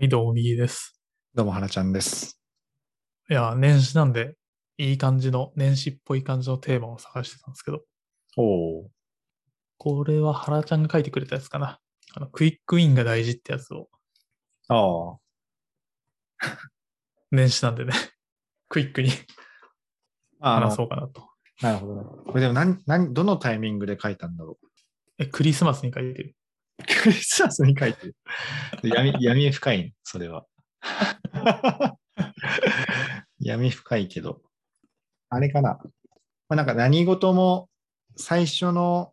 はい、どうも、右です。どうも、はらちゃんです。いや、年始なんで、いい感じの、年始っぽい感じのテーマを探してたんですけど、おお。これは原ちゃんが書いてくれたやつかな。あの、クイックウィンが大事ってやつを、ああ。年始なんでね、クイックにああの話そうかなと。なるほどね。これでも何、何、どのタイミングで書いたんだろえ、クリスマスに書いてる。う。クリスマスに書いてる。闇、闇深いね、それは。闇深いけど。あれかな。まあ、なんか何事も最初の、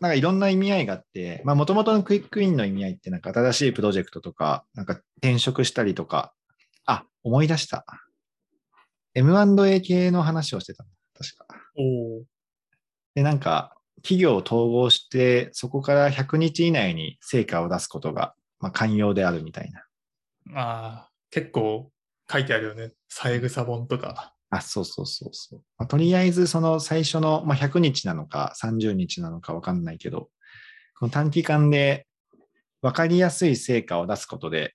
なんかいろんな意味合いがあって、まあもともとのクイックインの意味合いってなんか新しいプロジェクトとか、なんか転職したりとか、あ、思い出した。M&A 系の話をしてたの。確か。おお。で、なんか、企業を統合して、そこから100日以内に成果を出すことが、まあ、寛容であるみたいな。ああ、結構書いてあるよね。三枝本とか。あ、そうそうそうそう。まあ、とりあえず、その最初の、まあ、100日なのか30日なのかわかんないけど、この短期間で分かりやすい成果を出すことで、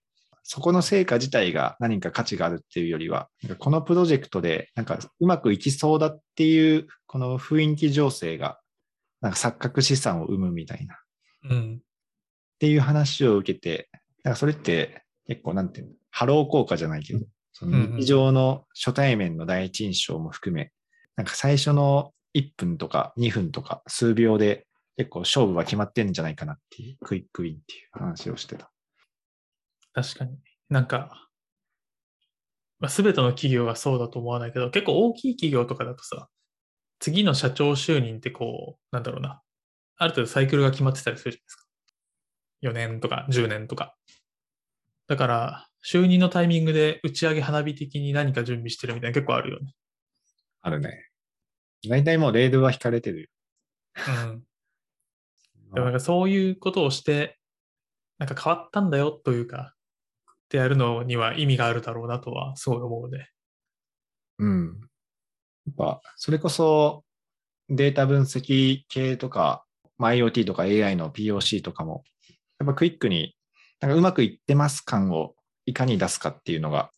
そこの成果自体が何か価値があるっていうよりは、このプロジェクトでなんかうまくいきそうだっていう、この雰囲気情勢が、なんか錯覚資産を生むみたいな。うん。っていう話を受けて、なんかそれって結構なんていうの、ハロー効果じゃないけど、その日常の初対面の第一印象も含め、なんか最初の1分とか2分とか数秒で結構勝負は決まってんじゃないかなっていう、 Quick Win っていう話をしてた。確かに。なんか、まあ、全ての企業がそうだと思わないけど、結構大きい企業とかだとさ、次の社長就任ってこう、なんだろうな、ある程度サイクルが決まってたりするじゃないですか。4年とか10年とか。だから、就任のタイミングで打ち上げ花火的に何か準備してるみたいな結構あるよね。あるね。大体もうレールは引かれてるよ。うん。でもなんかそういうことをして、なんか変わったんだよというか、ってやるのには意味があるだろうなとはすごい思うね。うん。やっぱ、それこそデータ分析系とか、まあ、IoT とか AI の POC とかも、やっぱクイックに、なんかうまくいってます感をいかに出すかっていうのが、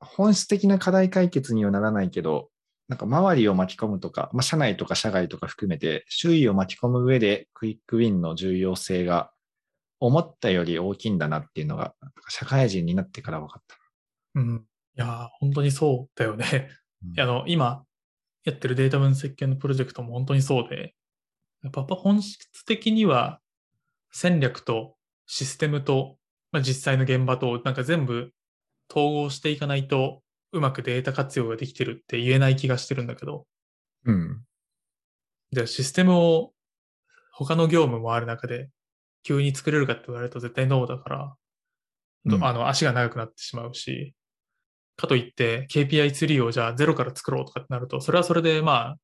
本質的な課題解決にはならないけど、なんか周りを巻き込むとか、まあ、社内とか社外とか含めて、周囲を巻き込む上でクイックウィンの重要性が思ったより大きいんだなっていうのが、社会人になってから分かった。うん。いやー、本当にそうだよね。うんあの、今やってるデータ分析系のプロジェクトも本当にそうで、やっぱ本質的には戦略とシステムと、まあ、実際の現場となんか全部統合していかないとうまくデータ活用ができてるって言えない気がしてるんだけど、うん。じゃあシステムを他の業務もある中で急に作れるかって言われると絶対ノーだから、どうん。あの足が長くなってしまうし、かといって KPI ツリーをじゃあゼロから作ろうとかってなると、それはそれでま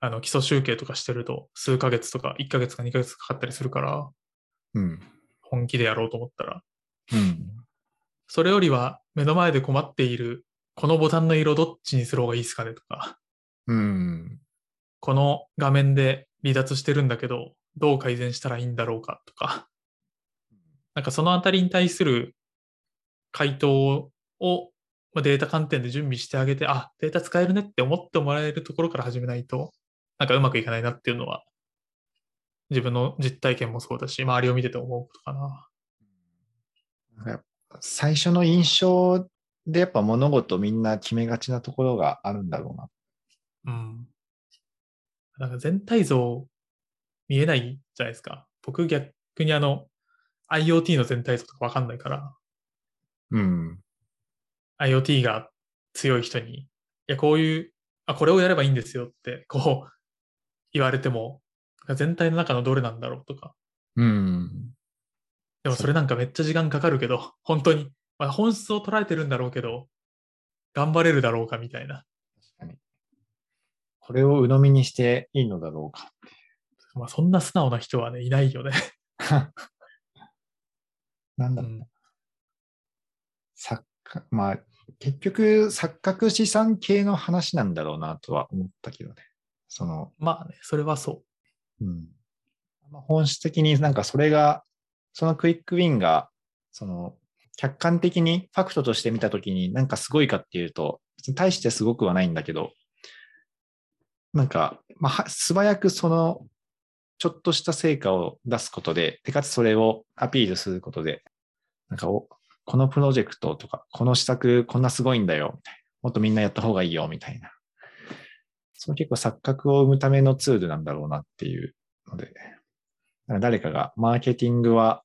あ、あの基礎集計とかしてると数ヶ月とか1ヶ月か2ヶ月かかったりするから、うん。本気でやろうと思ったら、うん。それよりは目の前で困っているこのボタンの色どっちにする方がいいですかねとか、うん。この画面で離脱してるんだけど、どう改善したらいいんだろうかとか、なんかそのあたりに対する回答をまあデータ観点で準備してあげて、あ、データ使えるねって思ってもらえるところから始めないと、なんかうまくいかないなっていうのは、自分の実体験もそうだし、周りを見てて思うことかな。最初の印象でやっぱ物事みんな決めがちなところがあるんだろうな。うん。なんか全体像見えないじゃないですか。僕逆にあの、IoT の全体像とかわかんないから、うん。IoT が強い人に、いや、こういう、あ、これをやればいいんですよって、こう、言われても、全体の中のどれなんだろうとか。うん。でもそれなんかめっちゃ時間かかるけど、本当に、まあ、本質を捉えてるんだろうけど、頑張れるだろうかみたいな。確かに。これを鵜呑みにしていいのだろうか。まあ、そんな素直な人はね、いないよね。なんだろう。うん。まあ、結局、錯覚資産系の話なんだろうなとは思ったけどね。その、まあね、それはそうん。まあ本質的になんかそれが、そのクイックウィンが、その、客観的にファクトとして見たときになんかすごいかっていうと、大してすごくはないんだけど、なんか、まあ、素早くその、ちょっとした成果を出すことで、でかつそれをアピールすることで、なんかお、このプロジェクトとか、この施策こんなすごいんだよ、みたいな。もっとみんなやった方がいいよ、みたいな。その結構錯覚を生むためのツールなんだろうなっていうので、誰かがマーケティングは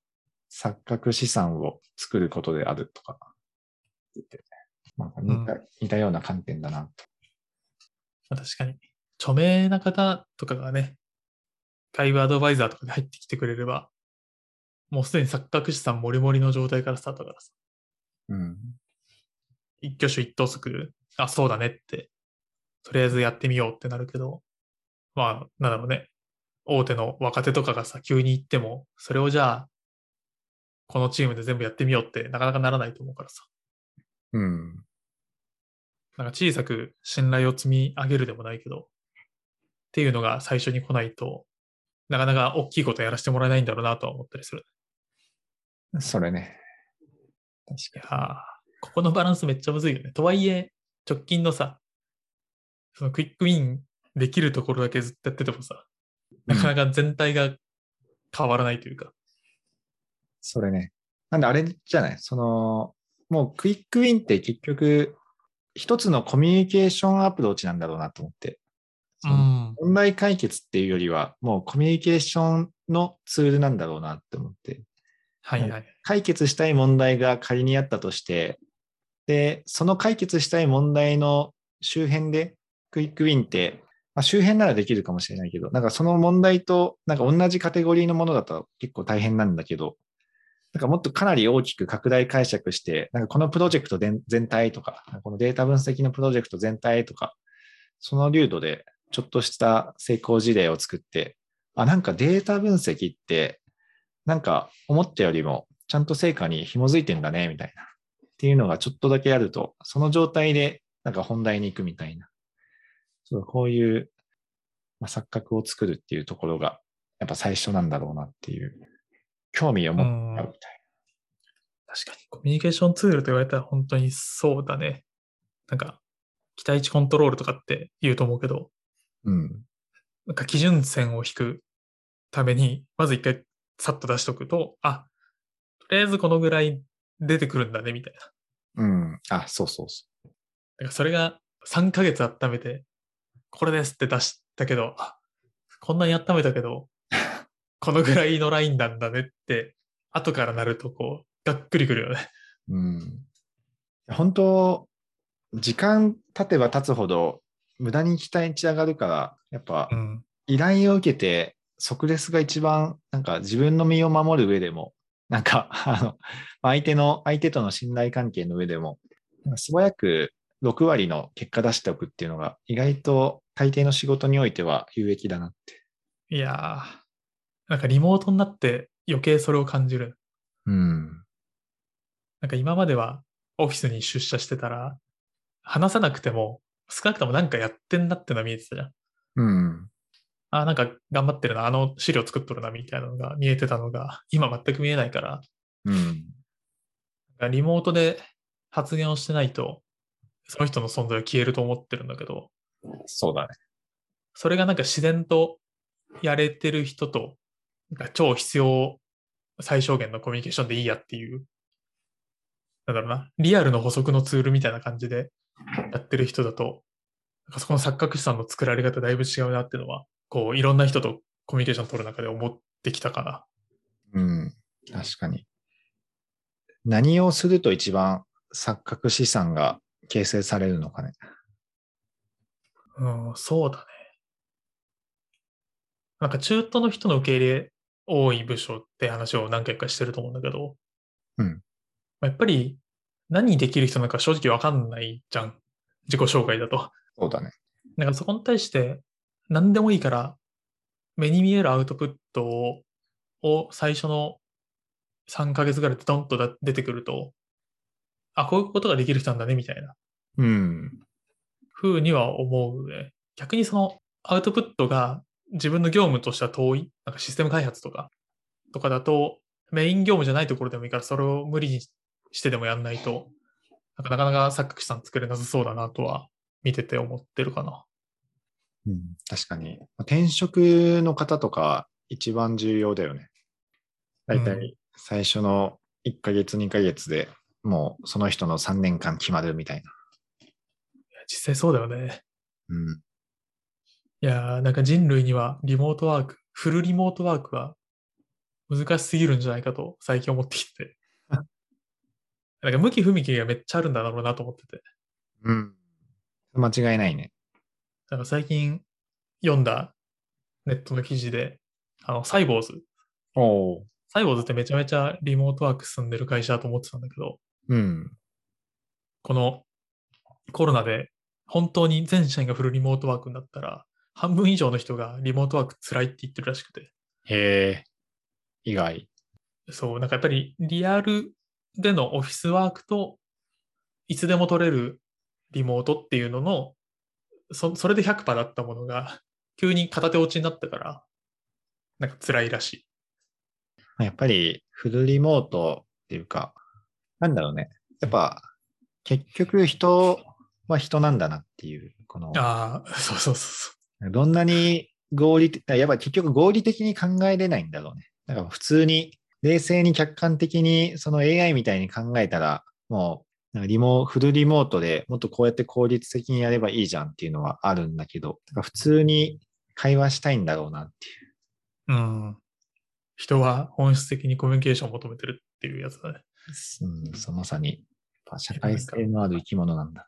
錯覚資産を作ることであるとか言ってて、なんか似た,、似たような観点だなと。まあ、確かに。著名な方とかがね、外部アドバイザーとかに入ってきてくれれば、もうすでに錯覚資産もりもりの状態からスタートだからさ。うん。一挙手一投足、あ、そうだねって、とりあえずやってみようってなるけど、まあ、なんだろうね。大手の若手とかがさ、急に言っても、それをじゃあ、このチームで全部やってみようってなかなかならないと思うからさ。うん。なんか小さく信頼を積み上げるでもないけど、っていうのが最初に来ないと、なかなか大きいことやらせてもらえないんだろうなとは思ったりする。それね。確かに。ここのバランスめっちゃむずいよね。とはいえ、直近のさ、そのクイックウィンできるところだけずっとやっててもさ、なかなか全体が変わらないというか。それね。なんであれじゃない？その、もうクイックウィンって結局、一つのコミュニケーションアプローチなんだろうなと思って。うん、問題解決っていうよりは、もうコミュニケーションのツールなんだろうなって思って。はいはい。解決したい問題が仮にあったとして、で、その解決したい問題の周辺でクイックウィンって、まあ、周辺ならできるかもしれないけど、なんかその問題となんか同じカテゴリーのものだと結構大変なんだけど、なんかもっとかなり大きく拡大解釈して、なんかこのプロジェクト全体とか、このデータ分析のプロジェクト全体とか、その流度でちょっとした成功事例を作って、あ、なんかデータ分析って、なんか思ったよりもちゃんと成果に紐づいてんだね、みたいな。っていうのがちょっとだけあると、その状態でなんか本題に行くみたいな。そうこういう、まあ、錯覚を作るっていうところが、やっぱ最初なんだろうなっていう興味を持ったみたいな。確かに、コミュニケーションツールと言われたら本当にそうだね。なんか、期待値コントロールとかって言うと思うけど、うん。なんか基準線を引くために、まず一回さっと出しとくと、あ、とりあえずこのぐらい出てくるんだね、みたいな。うん。あ、そうそうそう。だからそれが3ヶ月温めて、これですって出したけど、あ、こんなに温めたけど、このぐらいのラインなんだねって、後からなるとこう、がっくりくるよね。うん。本当、時間経てば経つほど、無駄に期待値上がるから、やっぱ、依頼を受けて、即レスが一番、なんか自分の身を守る上でも、なんか、あの、相手の、相手との信頼関係の上でも、素早く6割の結果出しておくっていうのが、意外と大抵の仕事においては有益だなって。いやー、なんかリモートになって余計それを感じる。うん。なんか今まではオフィスに出社してたら、話さなくても、少なくともなんかやってんなってのは見えてたじゃん。うん。あ、なんか頑張ってるな、あの資料作っとるな、みたいなのが見えてたのが、今全く見えないから。うん。リモートで発言をしてないと、その人の存在は消えると思ってるんだけど。そうだね。それがなんか自然とやれてる人と超必要最小限のコミュニケーションでいいやっていう、なんだろうな、リアルの補足のツールみたいな感じでやってる人だと、なんかそこの錯覚資産の作られ方だいぶ違うなっていうのは、こう、いろんな人とコミュニケーション取る中で思ってきたかな。うん、確かに。何をすると一番錯覚資産が形成されるのかね。うん、そうだね。なんか中途の人の受け入れ多い部署って話を何回かしてると思うんだけど、うん。やっぱり何できる人なのか正直わかんないじゃん。自己紹介だと。そうだね。だからそこに対して何でもいいから目に見えるアウトプットをを最初の3ヶ月ぐらいでドンと出てくると、あ、こういうことができる人なんだね、みたいな。うん。ふうには思うね。逆にそのアウトプットが自分の業務としては遠い、なんかシステム開発とか、とかだと、メイン業務じゃないところでもいいから、それを無理にしてでもやんないと、なんかなかなか作詞さん作れなさそうだなとは見てて思ってるかな。うん、確かに。転職の方とか一番重要だよね。だいたい最初の1ヶ月、2ヶ月でもうその人の3年間決まるみたいな。いや実際そうだよね。うん。いやー、なんか人類にはリモートワーク、フルリモートワークは難しすぎるんじゃないかと最近思ってきて。なんか向き不向きがめっちゃあるんだろうなと思ってて。うん。間違いないね。なんか最近読んだネットの記事で、あの、サイボーズ。おお。サイボーズってめちゃめちゃリモートワーク進んでる会社だと思ってたんだけど、うん。このコロナで本当に全社員がフルリモートワークになったら、半分以上の人がリモートワーク辛いって言ってるらしくて。へえ。意外。そう、なんかやっぱりリアルでのオフィスワークといつでも取れるリモートっていうのの、そそれで100%だったものが急に片手落ちになったから、なんか辛いらしい。やっぱりフルリモートっていうか、なんだろうね。やっぱ結局人は人なんだなっていう、この、ああ、そうそうそうそどんなに合理的、やっぱ結局合理的に考えれないんだろうね。だから普通に冷静に客観的にその AI みたいに考えたら、もうなんかリモフルリモートでもっとこうやって効率的にやればいいじゃんっていうのはあるんだけど、普通に会話したいんだろうなっていう。う。うん。人は本質的にコミュニケーションを求めてるっていうやつだね。うん、そのまさに、社会性のある生き物なんだ。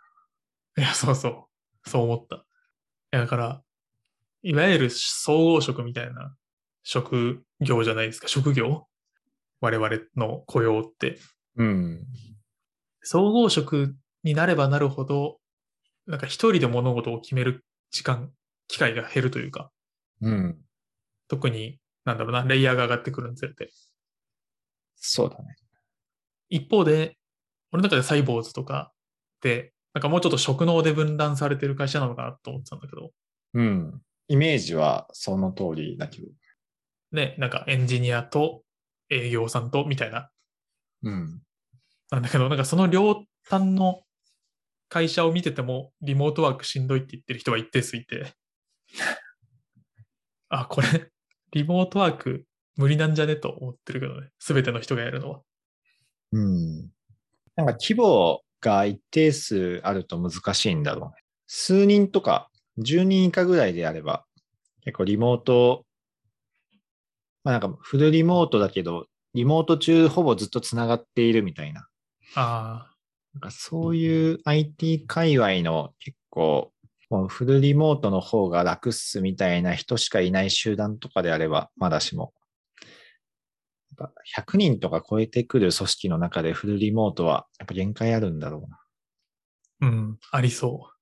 いや、そうそう。そう思った。いや、だから、いわゆる総合職みたいな職業じゃないですか。職業？我々の雇用って。うん。総合職になればなるほど、なんか一人で物事を決める時間、機会が減るというか、うん。特に、なんだろうな、レイヤーが上がってくるにつれて。そうだね。一方で、俺の中でサイボーズとかって、なんかもうちょっと職能で分断されてる会社なのかなと思ってたんだけど、うん。イメージはその通りだけど。ね、なんかエンジニアと営業さんとみたいな。うん。なんだけど、なんかその両端の会社を見てても、リモートワークしんどいって言ってる人は一定数いて、あ、これ、リモートワーク無理なんじゃねと思ってるけどね。すべての人がやるのは。うん。なんか規模が一定数あると難しいんだろうね。数人とか10人以下ぐらいであれば、結構リモート、まあなんかフルリモートだけど、リモート中ほぼずっとつながっているみたいな。あなんかそういう IT 界隈の結構、もうフルリモートの方が楽っすみたいな人しかいない集団とかであれば、まだしも。やっぱ100人とか超えてくる組織の中でフルリモートはやっぱ限界あるんだろうな。あ、うん、ありそう。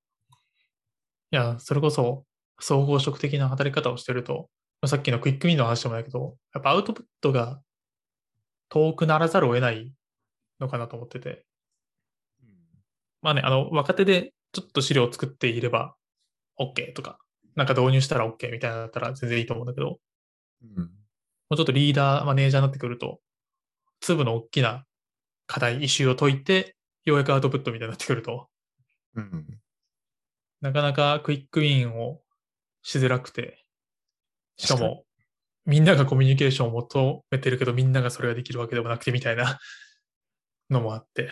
いや、それこそ、総合職的な働き方をしてると、まあさっきのクイックミンの話でもないけど、やっぱアウトプットが遠くならざるを得ないのかなと思ってて。まあね、あの、若手でちょっと資料を作っていれば OK とか、なんか導入したら OK みたいなのだったら全然いいと思うんだけど、うん。もうちょっとリーダー、マネージャーになってくると、粒の大きな課題、イシューを解いて、ようやくアウトプットみたいになってくると、うん。なかなかクイックウィンをしづらくて、しかも、みんながコミュニケーションを求めてるけど、みんながそれができるわけでもなくてみたいなのもあって、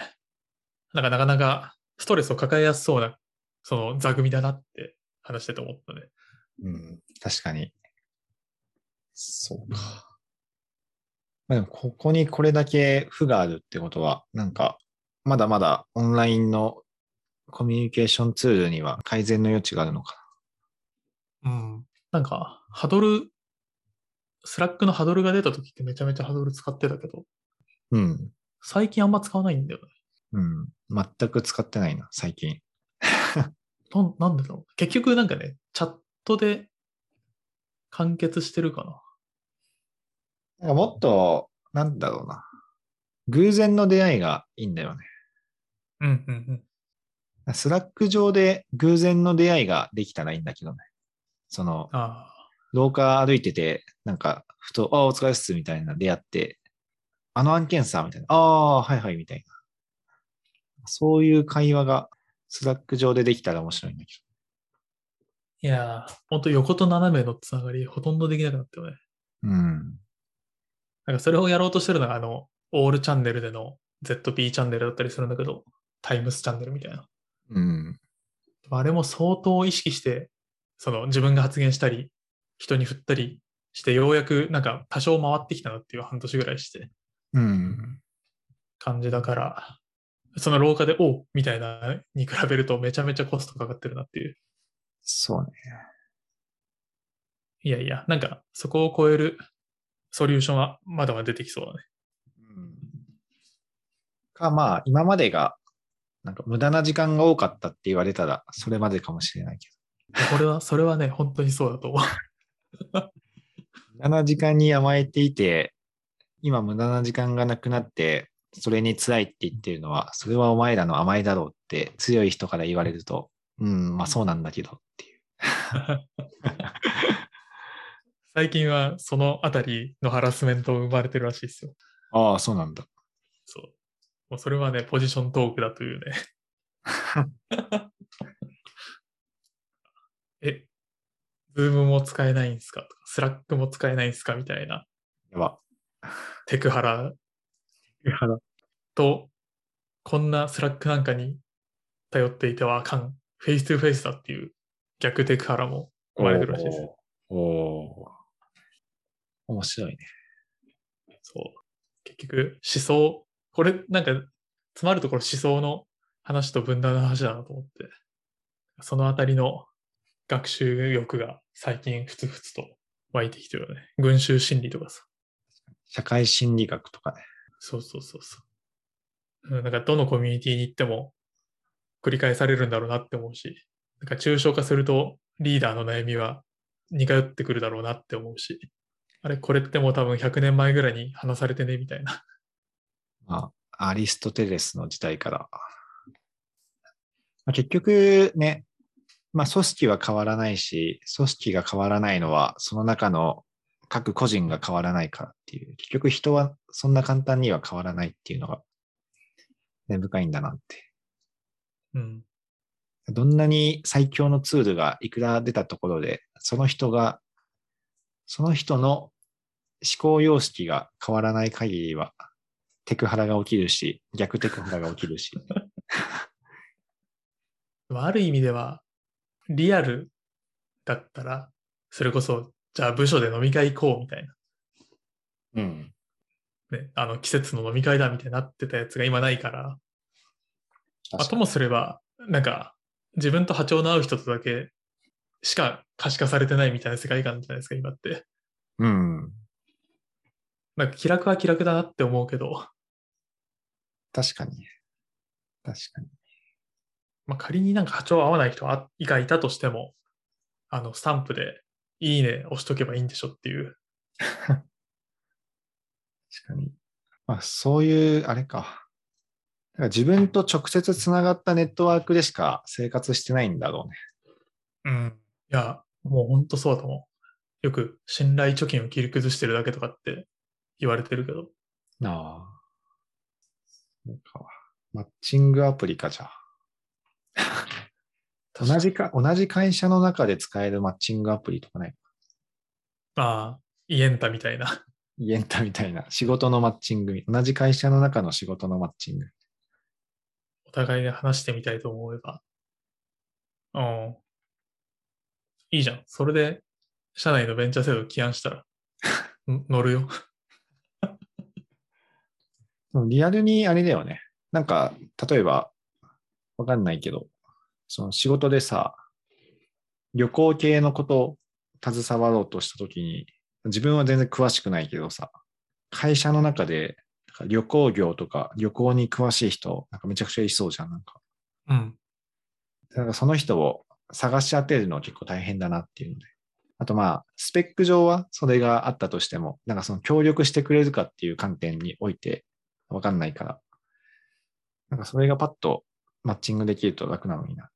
なんかなかなかストレスを抱えやすそうな、その座組だなって話してて思ったね。うん。確かに。そうか。まあ、でもここにこれだけ負があるってことは、なんか、まだまだオンラインのコミュニケーションツールには改善の余地があるのかうん。なんか、ハドル、スラックのハドルが出た時ってめちゃめちゃハドル使ってたけど、な。うん。最近あんま使わないんだよね。うん。全く使ってないな、最近。なんなんでだろう。結局なんかね、チャットで完結してるかな。なんかもっと、なんだろうな。偶然の出会いがいいんだよね。うんうんうん。スラック上で偶然の出会いができたらいいんだけどね。その、あ廊下歩いてて、なんか、ふと、あ、お疲れっす、みたいな出会って、あの案件さ、みたいな、ああ、はいはい、みたいそういう会話がスラック上でできたら面白いんだけいやー、ほんと横と斜めのつながりほとんどできなくなったよね。ど。うん。なんかそれをやろうとしてるのが、あの、オールチャンネルでの ZP チャンネルだったりするんだけど、タイムスチャンネルみたいな。うん。あれも相当意識して、その自分が発言したり、人に振ったりして、ようやくなんか多少回ってきたなっていう半年ぐらいしてうん。感じだから、その廊下で、おうみたいなに比べるとめちゃめちゃコストかかってるなっていう。そうね。いやいや、なんかそこを超えるソリューションはまだまだ出てきそうだね。うん。か、まあ、今までが、なんか無駄な時間が多かったって言われたら、それまでかもしれないけこれは、それはね、本当にそうだと思う。ど。無駄な時間に甘えていて、今無駄な時間がなくなって、それに辛いって言ってるのは、それはお前らの甘えだろうって強い人から言われると、うん、まあそうなんだけどっていう。最近はそのあたりのハラスメント生まれてるらしいですよ。ああ、そうなんだ。そう。もうそれはね、ポジショントークだというね。え、ズームも使えないんすか？とか、スラックも使えないんすか？みたいなやば。テクハラと、こんなスラックなんかに頼っていてはあかん。 face to face だっていう逆テクハラも生まれてるらしいです。おーおー面白いね。そう。結局、思想、これなんか、詰まるところ思想の話と分断の話だなと思って、そのあたりの学習欲が最近ふつふつと湧いてきてるよね。群衆心理とかさ。社会心理学とかね。そうそうそうそう。うんなんかどのコミュニティに行っても繰り返されるんだろうなって思うし、なんか抽象化するとリーダーの悩みは似通ってくるだろうなって思うし、あれこれってもう多分100年前ぐらいに話されてねみたいな。まあ、アリストテレスの時代から。まあ、結局ね、まあ組織は変わらないし、組織が変わらないのは、その中の各個人が変わらないからっていう、結局人はそんな簡単には変わらないっていうのが、根深いんだなって。うん。どんなに最強のツールがいくら出たところで、その人が、その人の思考様式が変わらない限りは、テクハラが起きるし、逆テクハラが起きるし。ある意味では、リアルだったら、それこそ、じゃあ部署で飲み会行こうみたいうん。な。ね、あの季節の飲み会だみたいになってたやつが今ないから、まあ、ともすれば、なんか、自分と波長の合う人とだけしか可視化されてないみたいな世界観じゃないですか、今って。うん。なんか気楽は気楽だなって思うけど、確かに。確かに。まあ、仮になんか波長合わない人がいたとしても、あの、スタンプで、いいね押しとけばいいんでしょっていう。確かに。まあ、そういう、あれか。だから自分と直接つながったネットワークでしか生活してないんだろうね。うん。いや、もう本当そうだと思う。よく信頼貯金を切り崩してるだけとかって言われてるけど、ああ。そうか。マッチングアプリか、じゃあ。同じか、同じ会社の中で使えるマッチングアプリとかない？ああ、イエンタみたいな。イエンタみたいな。仕事のマッチング。同じ会社の中の仕事のマッチング。お互いで話してみたいと思えば。うん。いいじゃん。それで、社内のベンチャー制度起案したら、ん乗るよ。リアルにあれだよね。なんか、例えば、わかんないけど、その仕事でさ、旅行系のことを携わろうとしたときに、自分は全然詳しくないけどさ、会社の中で旅行業とか旅行に詳しい人、なんかめちゃくちゃいそうじゃん。なんか、うん。なんかその人を探し当てるの結構大変だなっていうので。あとまあ、スペック上はそれがあったとしても、なんかその協力してくれるかっていう観点においてわかんないから、なんかそれがパッとマッチングできると楽なのにな。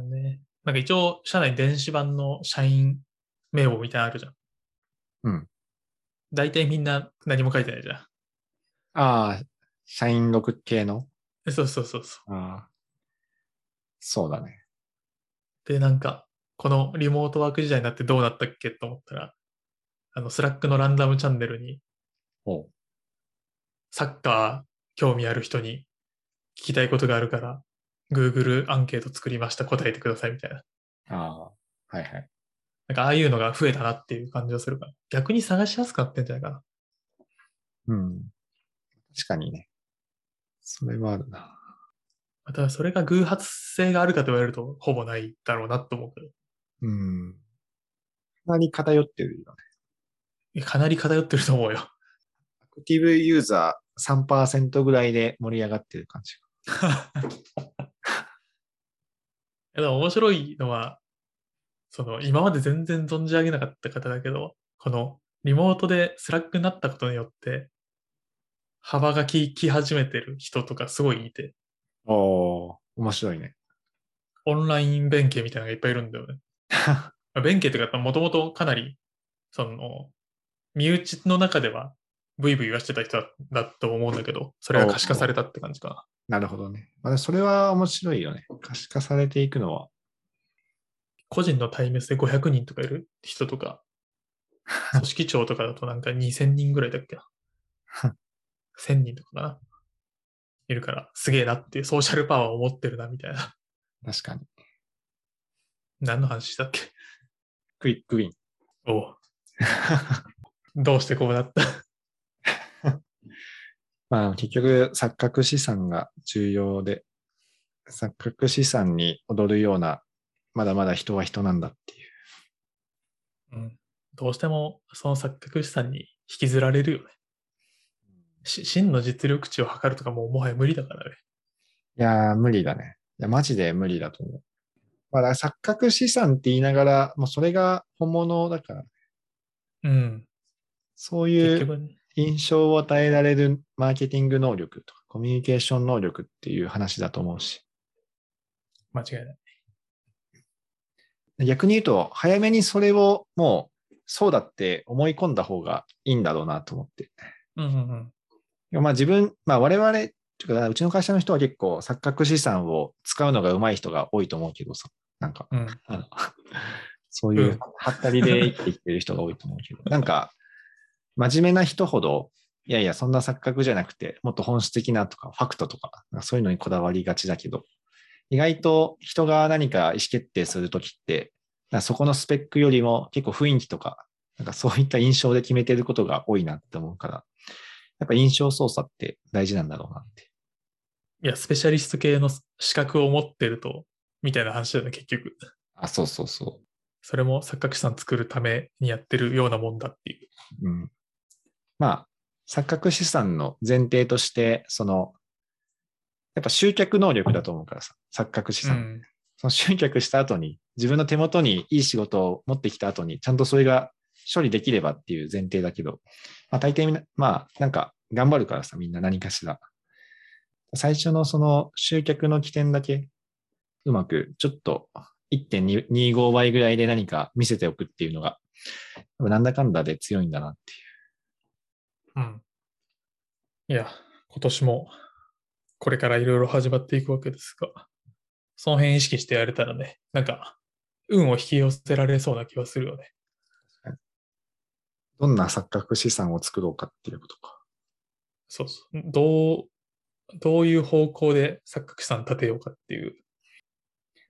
ね。なんか一応、社内電子版の社員名簿みたいなのあるじゃん。うん。大体みんな何も書いてないじゃん。ああ、社員録系の？そうそうそうそう。ああ。そうだね。で、なんか、このリモートワーク時代になってどうなったっけと思ったら、あの、スラックのランダムチャンネルに、サッカー興味ある人に聞きたいことがあるから、Google アンケート作りました、答えてくださいみたいな。ああ。はいはい。なんか、ああいうのが増えたなっていう感じがするから、逆に探しやすくなってんじゃないかな。うん。確かにね。それはあるな。また、それが偶発性があるかと言われると、ほぼないだろうなと思うけどうん。かなり偏ってるよね。かなり偏ってると思うよ。アクティブユーザー3%ぐらいで盛り上がってる感じ。いやでも面白いのは、その、今まで全然存じ上げなかった方だけど、この、リモートでスラックになったことによって、幅が利き始めてる人とかすごいいて、おー、面白いね。オンライン弁慶みたいなのがいっぱいいるんだよね。ま あ弁慶というか、もともとかなり、その、身内の中では、ブイブイ言わしてた人だだと思うんだけど、それが可視化されたって感じかな。なるほどね。まあ、それは面白いよね。可視化されていくのは。個人の対滅で500人とかいる？人とか、組織長とかだとなんか2000人ぐらいだっけな。1000人とかかな。いるから、すげえなっていうソーシャルパワーを持ってるなみたいな。確かに。何の話したっけ？クイックウィン。おう どうしてこうなった？まあ結局錯覚資産が重要で、錯覚資産に踊るような、まだまだ人は人なんだっていう。うん。どうしてもその錯覚資産に引きずられるよね。し真の実力値を測るとかもうもはや無理だからね。いやー、無理だね。いや、マジで無理だと思う。まあ、だ錯覚資産って言いながら、もうそれが本物だから、うん。そういうね。印象を与えられるマーケティング能力とかコミュニケーション能力っていう話だと思うし。間違いない。逆に言うと、早めにそれをもうそうだって思い込んだ方がいいんだろうなと思って。うんうんうん。まあ自分、まあ我々、というかうちの会社の人は結構錯覚資産を使うのが上手い人が多いと思うけどさ、なんか、うん。あの そういううんはったりで生きてきてる人が多いと思うけど、なんか、真面目な人ほど、いやいや、そんな錯覚じゃなくて、もっと本質的なとか、ファクトとか、そういうのにこだわりがちだけど、意外と人が何か意思決定するときって、そこのスペックよりも結構雰囲気とか、なんかそういった印象で決めてることが多いなって思うから、やっぱ印象操作って大事なんだろうなって。いや、スペシャリスト系の資格を持ってると、みたいな話だよね、結局。あ、そうそうそそれも錯覚資産作るためにやってるようなもんだっていう。う。うん。まあ、錯覚資産の前提として、その、やっぱ集客能力だと思うからさ、錯覚資産。うん。その集客した後に、自分の手元にいい仕事を持ってきた後に、ちゃんとそれが処理できればっていう前提だけど、まあ大抵みんな、まあなんか頑張るからさ、みんな何かしら。最初のその集客の起点だけ、うまくちょっと1.25倍ぐらいで何か見せておくっていうのが、なんだかんだで強いんだなっていう。うん。いや、今年もこれからいろいろ始まっていくわけですが、その辺意識してやれたらね、なんか、運を引き寄せられそうな気はするよね。どんな錯覚資産を作ろうかっていうことか。そうそう。どう、どういう方向で錯覚資産立てようかっていう。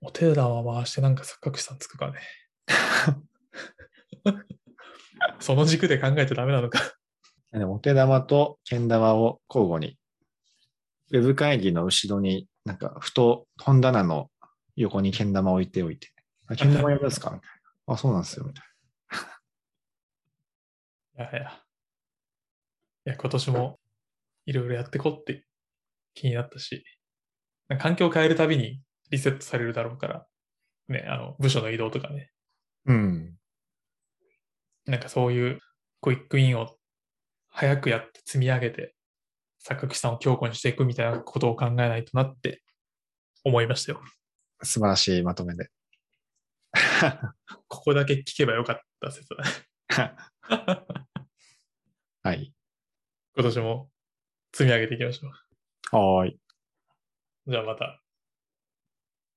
お手玉回してなんか錯覚資産つくかね。その軸で考えちゃダメなのか。お手玉とけん玉を交互に、ウェブ会議の後ろに、なんか、ふと本棚の横にけん玉置いておいて、あけん玉やるんですか？みたいな。あ、そうなんですよ、みたいいやいや。いや、今年もいろいろやってこって気になったし、環境を変えるたびにリセットされるだろうから、ね、あの、部署の移動とかね、な。うん。なんかそういうクイックインを早くやって積み上げて、錯覚資産を強固にしていくみたいなことを考えないとなって思いましたよ。素晴らしいまとめで。ここだけ聞けばよかった説だね。はい。今年も積み上げていきましょう。はーい。じゃあまた